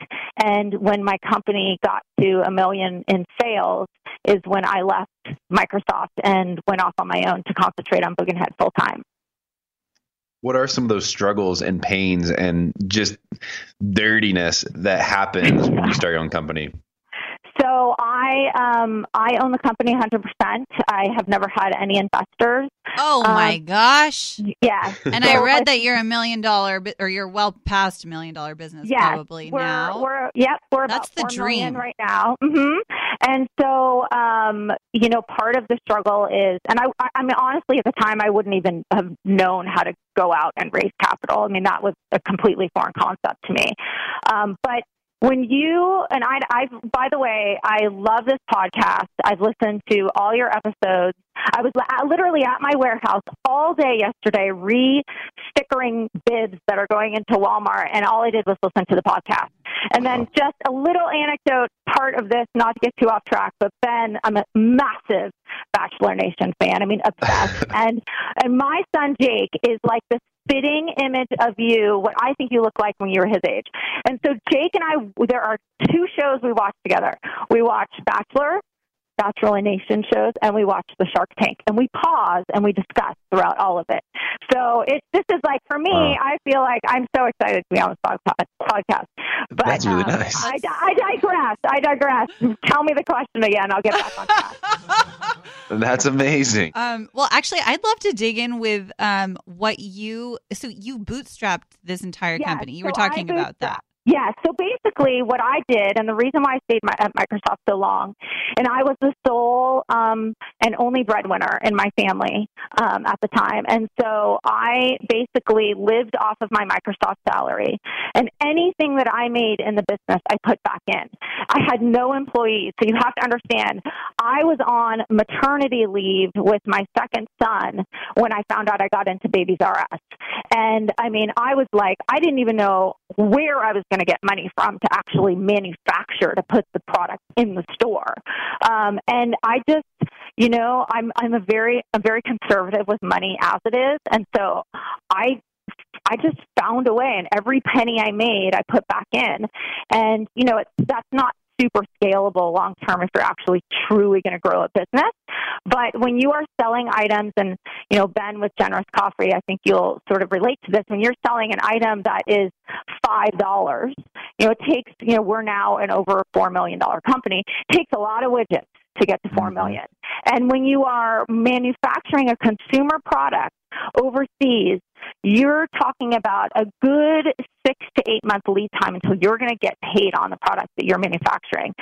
And when my company got to a million in sales is when I left Microsoft and went off on my own to concentrate on Booginhead full time what are some of those struggles and pains and just dirtiness that happens when you start your own company? So I um, I own the company 100%. I have never had any investors. Oh my um, gosh! Yeah. And I read that you're a million dollar or you're well past a million dollar business yes, probably we're, now. We're yep. We're that's the dream right now. Mm-hmm. And so um, you know, part of the struggle is, and I I mean honestly, at the time, I wouldn't even have known how to go out and raise capital. I mean, that was a completely foreign concept to me. Um, but when you and I, I, by the way, I love this podcast. I've listened to all your episodes. I was uh, literally at my warehouse all day yesterday, re-stickering bids that are going into Walmart, and all I did was listen to the podcast. And then just a little anecdote part of this, not to get too off track, but Ben, I'm a massive Bachelor Nation fan. I mean, obsessed. and and my son Jake is like the spitting image of you, what I think you look like when you were his age. And so Jake and I, there are two shows we watch together. We watch Bachelor Bachelor Nation shows, and we watch the Shark Tank, and we pause and we discuss throughout all of it. So it this is like for me, wow. I feel like I'm so excited to be on this podcast. But That's really um, nice. I, I digress. I digress. Tell me the question again. I'll get back on track. That's amazing. Um, well, actually, I'd love to dig in with um, what you. So you bootstrapped this entire yes, company. You so were talking about that. Yeah, so basically what I did, and the reason why I stayed my, at Microsoft so long, and I was the sole um, and only breadwinner in my family um, at the time. And so I basically lived off of my Microsoft salary. And anything that I made in the business, I put back in. I had no employees. So you have to understand, I was on maternity leave with my second son when I found out I got into Babies R Us. And I mean, I was like, I didn't even know where I was going to get money from to actually manufacture to put the product in the store. Um, and I just, you know, I'm I'm a very I'm very conservative with money as it is, and so I I just found a way, and every penny I made, I put back in. And you know, it's, that's not super scalable long term if you're actually truly going to grow a business. But when you are selling items, and you know, Ben with Generous Coffee, I think you'll sort of relate to this. When you're selling an item that is five dollars, you know, it takes you know we're now an over four million dollar company. It takes a lot of widgets to get to four mm-hmm. And when you are manufacturing a consumer product overseas, you're talking about a good six to eight month lead time until you're going to get paid on the product that you're manufacturing.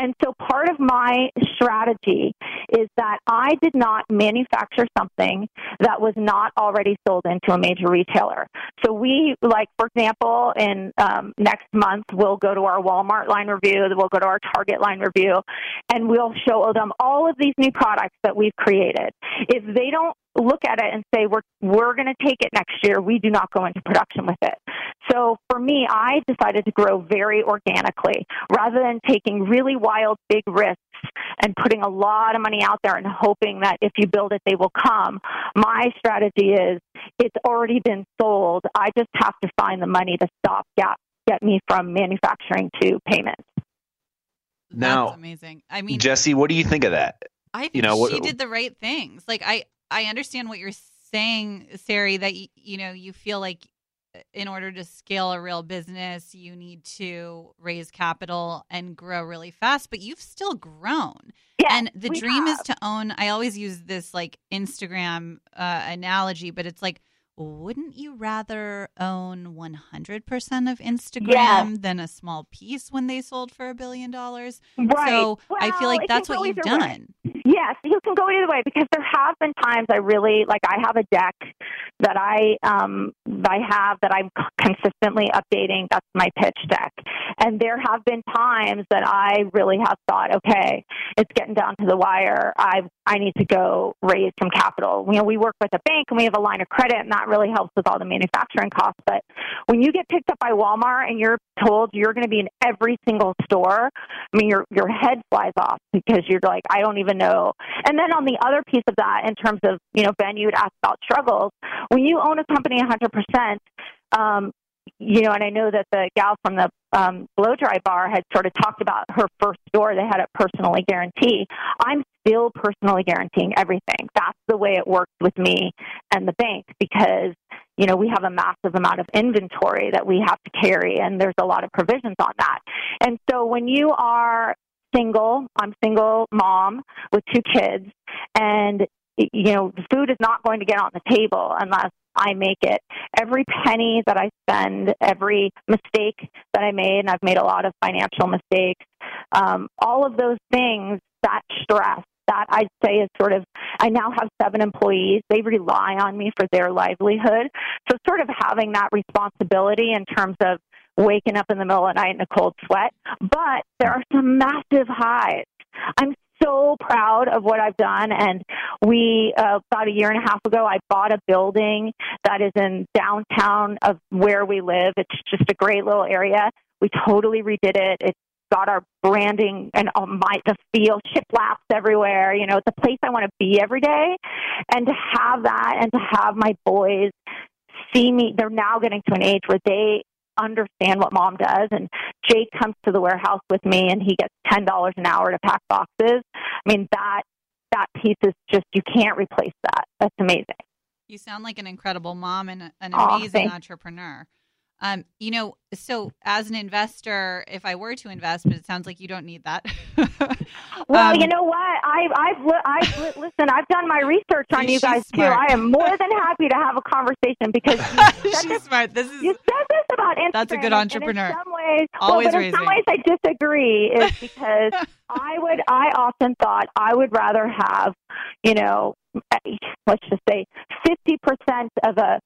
And so part of my strategy is that I did not manufacture something that was not already sold into a major retailer. So we, like, for example, in um, next month, we'll go to our Walmart line review, we'll go to our Target line review, and we'll show them all of these new products that we've created. If they don't look at it and say we're we're going to take it next year. We do not go into production with it. So for me, I decided to grow very organically rather than taking really wild, big risks and putting a lot of money out there and hoping that if you build it, they will come. My strategy is it's already been sold. I just have to find the money to stop gap get me from manufacturing to payments. Now, That's amazing. I mean, Jesse, what do you think of that? I think you know, she what- did the right things. Like I, I understand what you're saying, Sari. That y- you know, you feel like uh, in order to scale a real business, you need to raise capital and grow really fast. But you've still grown. and the dream is to own. I always use this like Instagram uh, analogy, but it's like. Wouldn't you rather own 100% of Instagram Yes. than a small piece when they sold for a billion dollars? Right. So I feel like that's what you've either way. done. Yes, you can go either way because there have been times I really like. I have a deck that I um I have that I'm consistently updating. That's my pitch deck, and there have been times that I really have thought, okay, it's getting down to the wire. I I need to go raise some capital. You know, we work with a bank and we have a line of credit, and that really helps with all the manufacturing costs. But when you get picked up by Walmart and you're told you're going to be in every single store, I mean, your your head flies off because you're like, I don't even know. And then on the other piece of that, in terms of you know, Ben, you would ask about struggles. When you own a company 100 percent, um, you know, and I know that the gal from the um, blow dry bar had sort of talked about her first store. They had it personally guarantee. I'm still personally guaranteeing everything. That's the way it works with me and the bank because you know we have a massive amount of inventory that we have to carry, and there's a lot of provisions on that. And so when you are single, I'm single mom with two kids, and you know food is not going to get on the table unless I make it. Every penny that I spend, every mistake that I made, and I've made a lot of financial mistakes, um, all of those things, that stress, that I'd say is sort of, I now have seven employees. They rely on me for their livelihood. So, sort of having that responsibility in terms of waking up in the middle of the night in a cold sweat. But there are some massive highs. I'm so proud of what I've done. And we, uh, about a year and a half ago, I bought a building that is in downtown of where we live. It's just a great little area. We totally redid it. It's got our branding and all my the feel shiplaps everywhere. You know, it's a place I want to be every day. And to have that and to have my boys see me, they're now getting to an age where they understand what mom does and Jake comes to the warehouse with me and he gets ten dollars an hour to pack boxes. I mean that that piece is just you can't replace that. That's amazing. You sound like an incredible mom and an amazing thanks. entrepreneur. Um, you know, so as an investor, if I were to invest, but it sounds like you don't need that. Well, Um, you know what? I, I've, li- I've li- listen. I've done my research on you guys too. I am more than happy to have a conversation because you said She's this, smart. This is you said this about Instagram. That's a good entrepreneur. In some ways, Always well, but in some ways, I disagree. Is because I would. I often thought I would rather have, you know, let's just say fifty percent of a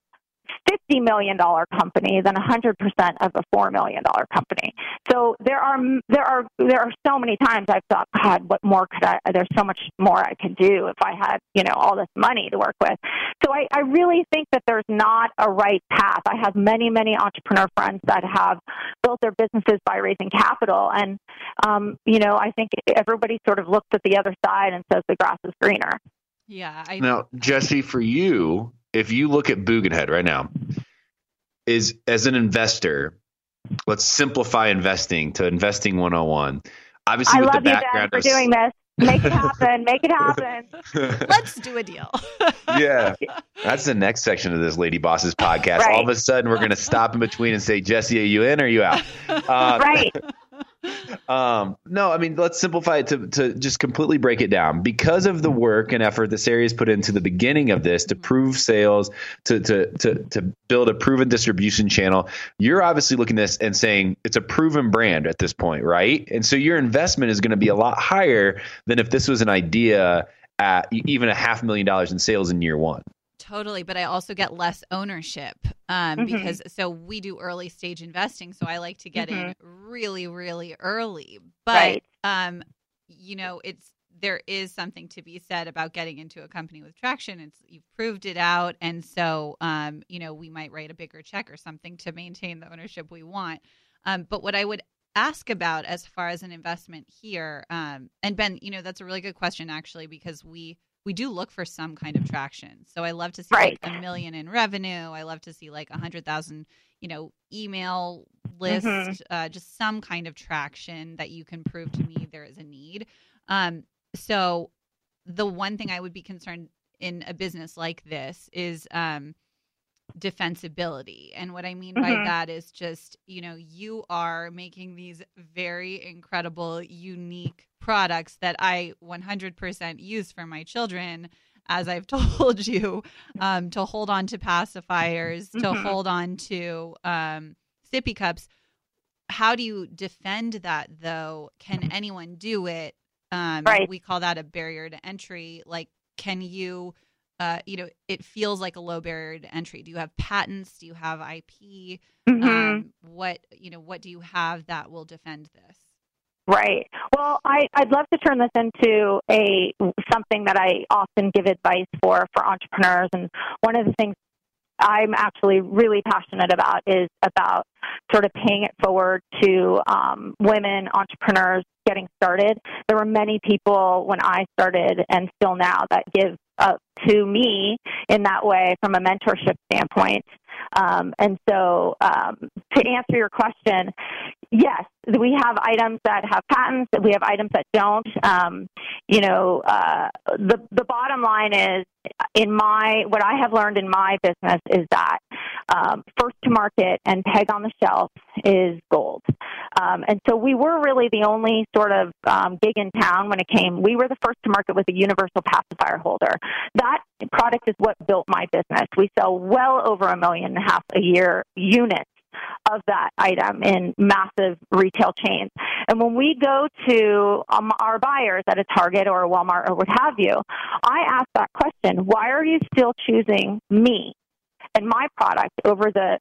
fifty million dollar company than a hundred percent of a four million dollar company. So there are there are there are so many times I've thought, God, what more could I? There's so much more I could do if I had you know all this money to work with. So I, I really think that there's not a right path. I have many many entrepreneur friends that have built their businesses by raising capital, and um, you know I think everybody sort of looks at the other side and says the grass is greener. yeah. I, Now, Jesse, for you, if you look at Booginhead right now, is as an investor, let's simplify investing to investing 101. Obviously, I with love the you, Ben, for of doing this. Make it happen. Make it happen. Let's do a deal. yeah, that's the next section of this Lady Bosses podcast. Right. All of a sudden, we're going to stop in between and say, Jesse, are you in or are you out? Uh, right. Um, no, I mean, let's simplify it to, to just completely break it down. Because of the work and effort that Sari has put into the beginning of this to prove sales, to, to, to, to build a proven distribution channel, you're obviously looking at this and saying it's a proven brand at this point, right? And so your investment is going to be a lot higher than if this was an idea at even a half million dollars in sales in year one. Totally, but I also get less ownership um, Mhm. because so we do early stage investing, so I like to get in really, really early. But Right. um, you know, it's there is something to be said about getting into a company with traction. It's you've proved it out, and so um, you know we might write a bigger check or something to maintain the ownership we want. Um, but what I would ask about as far as an investment here, um, and Ben, you know that's a really good question actually because we we do look for some kind of traction. So I love to see right. like a million in revenue. I love to see like a hundred thousand, you know, email list, Mm-hmm. uh, just some kind of traction that you can prove to me there is a need. Um, so the one thing I would be concerned in a business like this is um, defensibility. And what I mean by Mhm. that is just, you know, you are making these very incredible, unique products that I 100% use for my children. As I've told you, um, to hold on to pacifiers, to Mhm. hold on to um, sippy cups. How do you defend that though? Can anyone do it? Um, Right. We call that a barrier to entry. Like, can you, uh, you know, it feels like a low barrier to entry. Do you have patents? Do you have IP? Mhm. Um, what, you know, what do you have that will defend this? Right. Well, I, I'd love to turn this into a something that I often give advice for for entrepreneurs, and one of the things I'm actually really passionate about is about sort of paying it forward to um, women entrepreneurs getting started. There were many people when I started, and still now, that give to me in that way from a mentorship standpoint. Um, and so, um, to answer your question, yes, we have items that have patents. We have items that don't. Um, you know, uh, the the bottom line is, in my what I have learned in my business is that um, first to market and peg on the shelf is gold. Um, and so we were really the only sort of um, gig in town when it came. We were the first to market with a universal pacifier holder. That product is what built my business. We sell well over a million and a half a year units of that item in massive retail chains. And when we go to um, our buyers at a Target or a Walmart or what have you, I ask that question why are you still choosing me and my product over the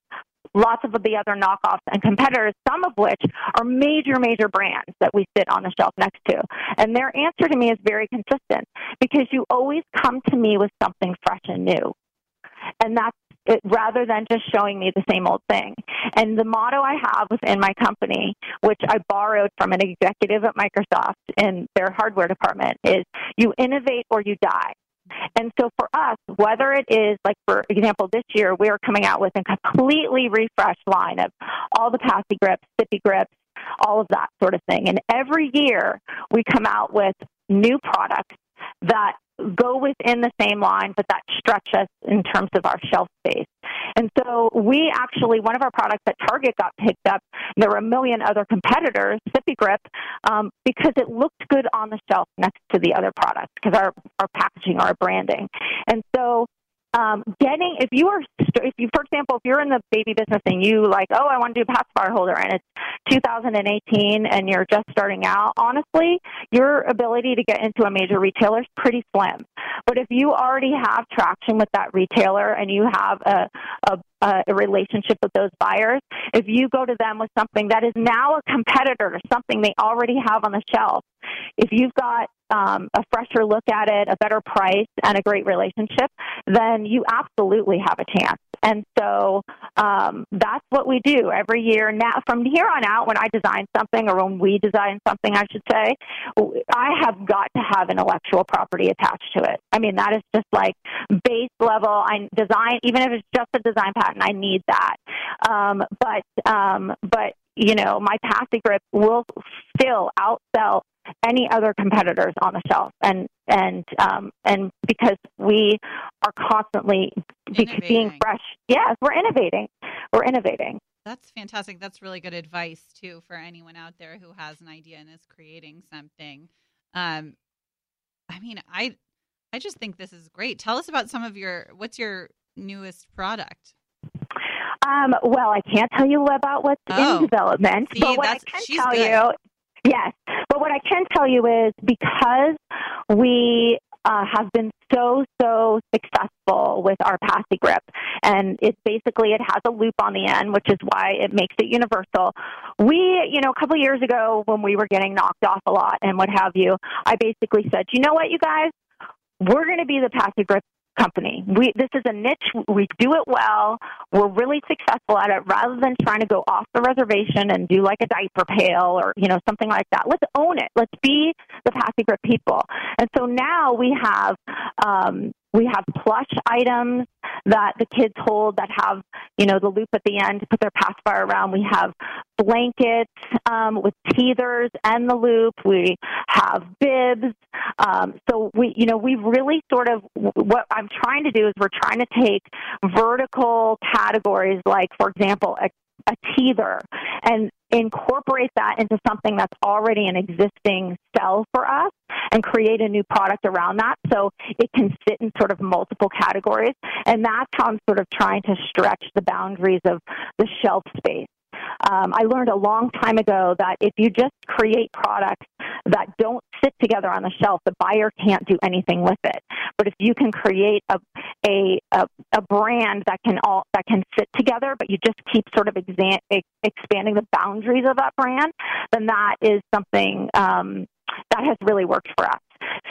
lots of the other knockoffs and competitors, some of which are major, major brands that we sit on the shelf next to. And their answer to me is very consistent because you always come to me with something fresh and new. And that's it, rather than just showing me the same old thing. And the motto I have within my company, which I borrowed from an executive at Microsoft in their hardware department, is you innovate or you die. And so for us, whether it is like for example this year we are coming out with a completely refreshed line of all the PaciGrips, sippy grips, all of that sort of thing. And every year we come out with new products that go within the same line, but that stretch us in terms of our shelf space. And so we actually, one of our products at Target got picked up. There were a million other competitors, Sippy Grip, um, because it looked good on the shelf next to the other products because our, our packaging, our branding. And so um, getting if you are if you for example if you're in the baby business and you like oh I want to do a pacifier holder and it's 2018 and you're just starting out honestly your ability to get into a major retailer is pretty slim. But if you already have traction with that retailer and you have a a, a relationship with those buyers if you go to them with something that is now a competitor to something they already have on the shelf if you've got um, a fresher look at it, a better price, and a great relationship, then you absolutely have a chance. And so um, that's what we do every year. Now, from here on out, when I design something, or when we design something, I should say, I have got to have intellectual property attached to it. I mean, that is just like base level. I design, even if it's just a design patent, I need that. Um, but um, but you know, my PaciGrip will still outsell any other competitors on the shelf and and um and because we are constantly be, being fresh yes we're innovating we're innovating That's fantastic. That's really good advice too for anyone out there who has an idea and is creating something. Um, I mean, I I just think this is great. Tell us about some of your what's your newest product. um well i can't tell you about what's Oh. in development See, but what i can tell good. you yes but what i can tell you is because we uh, have been so so successful with our PaciGrip. And it's basically, it has a loop on the end, which is why it makes it universal. We, you know, a couple years ago when we were getting knocked off a lot and what have you, I basically said, you know what, you guys? We're going to be the PaciGrip company. We this is a niche. We do it well. We're really successful at it. Rather than trying to go off the reservation and do like a diaper pail or you know something like that, let's own it. Let's be the PaciGrip people. And so now we have um, we have plush items that the kids hold that have, you know, the loop at the end to put their pacifier around. We have blankets um, with teethers and the loop. We have bibs. Um, so we, you know, we've really sort of what I'm trying to do is we're trying to take vertical categories like, for example, a teether and incorporate that into something that's already an existing sell for us and create a new product around that so it can fit in sort of multiple categories. And that's how I'm sort of trying to stretch the boundaries of the shelf space. Um, I learned a long time ago that if you just create products that don't sit together on the shelf, the buyer can't do anything with it. But if you can create a a, a, a brand that can all that can sit together, but you just keep sort of exa- expanding the boundaries of that brand, then that is something um, that has really worked for us.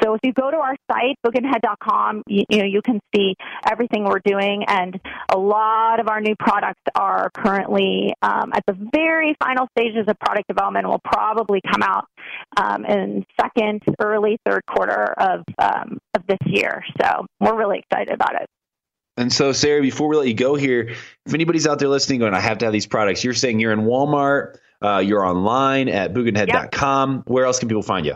So if you go to our site, booginhead.com, you, you know, you can see everything we're doing, and a lot of our new products are currently um, at the very final stages of product development. Will probably come out um, in second, early third quarter of um, of this year. So we're really excited about it. And so, Sarah, before we let you go here, if anybody's out there listening going, I have to have these products, you're saying you're in Walmart, uh, you're online at booginhead.com. Yep. Where else can people find you?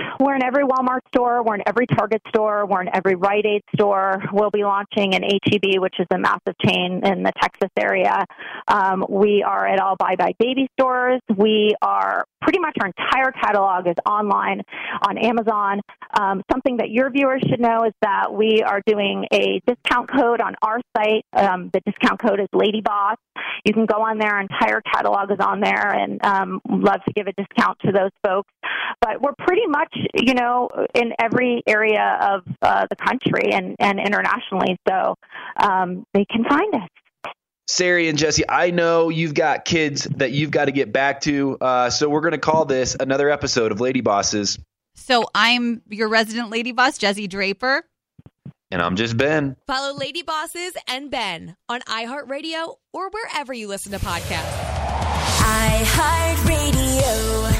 We're in every Walmart store, we're in every Target store, we're in every Rite Aid store. We'll be launching an HEB, which is a massive chain in the Texas area. Um, we are at all Buy Buy Baby stores. We are pretty much our entire catalog is online on Amazon. Um, something that your viewers should know is that we are doing a discount code on our site. Um, the discount code is Lady Boss. You can go on there. Our entire catalog is on there, and um, love to give a discount to those folks. But we're pretty much, you know, in every area of uh, the country and, and internationally, so um, they can find us. Sari and Jesse, I know you've got kids that you've got to get back to, uh, so we're going to call this another episode of Lady Bosses. So I'm your resident lady boss, Jesse Draper. And I'm just Ben. Follow Lady Bosses and Ben on iHeartRadio or wherever you listen to podcasts. iHeartRadio.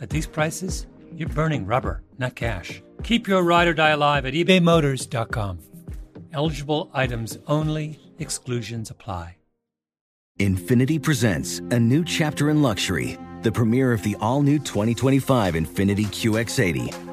at these prices, you're burning rubber, not cash. Keep your ride or die alive at ebaymotors.com. Eligible items only, exclusions apply. Infiniti presents a new chapter in luxury, the premiere of the all new 2025 Infiniti QX80,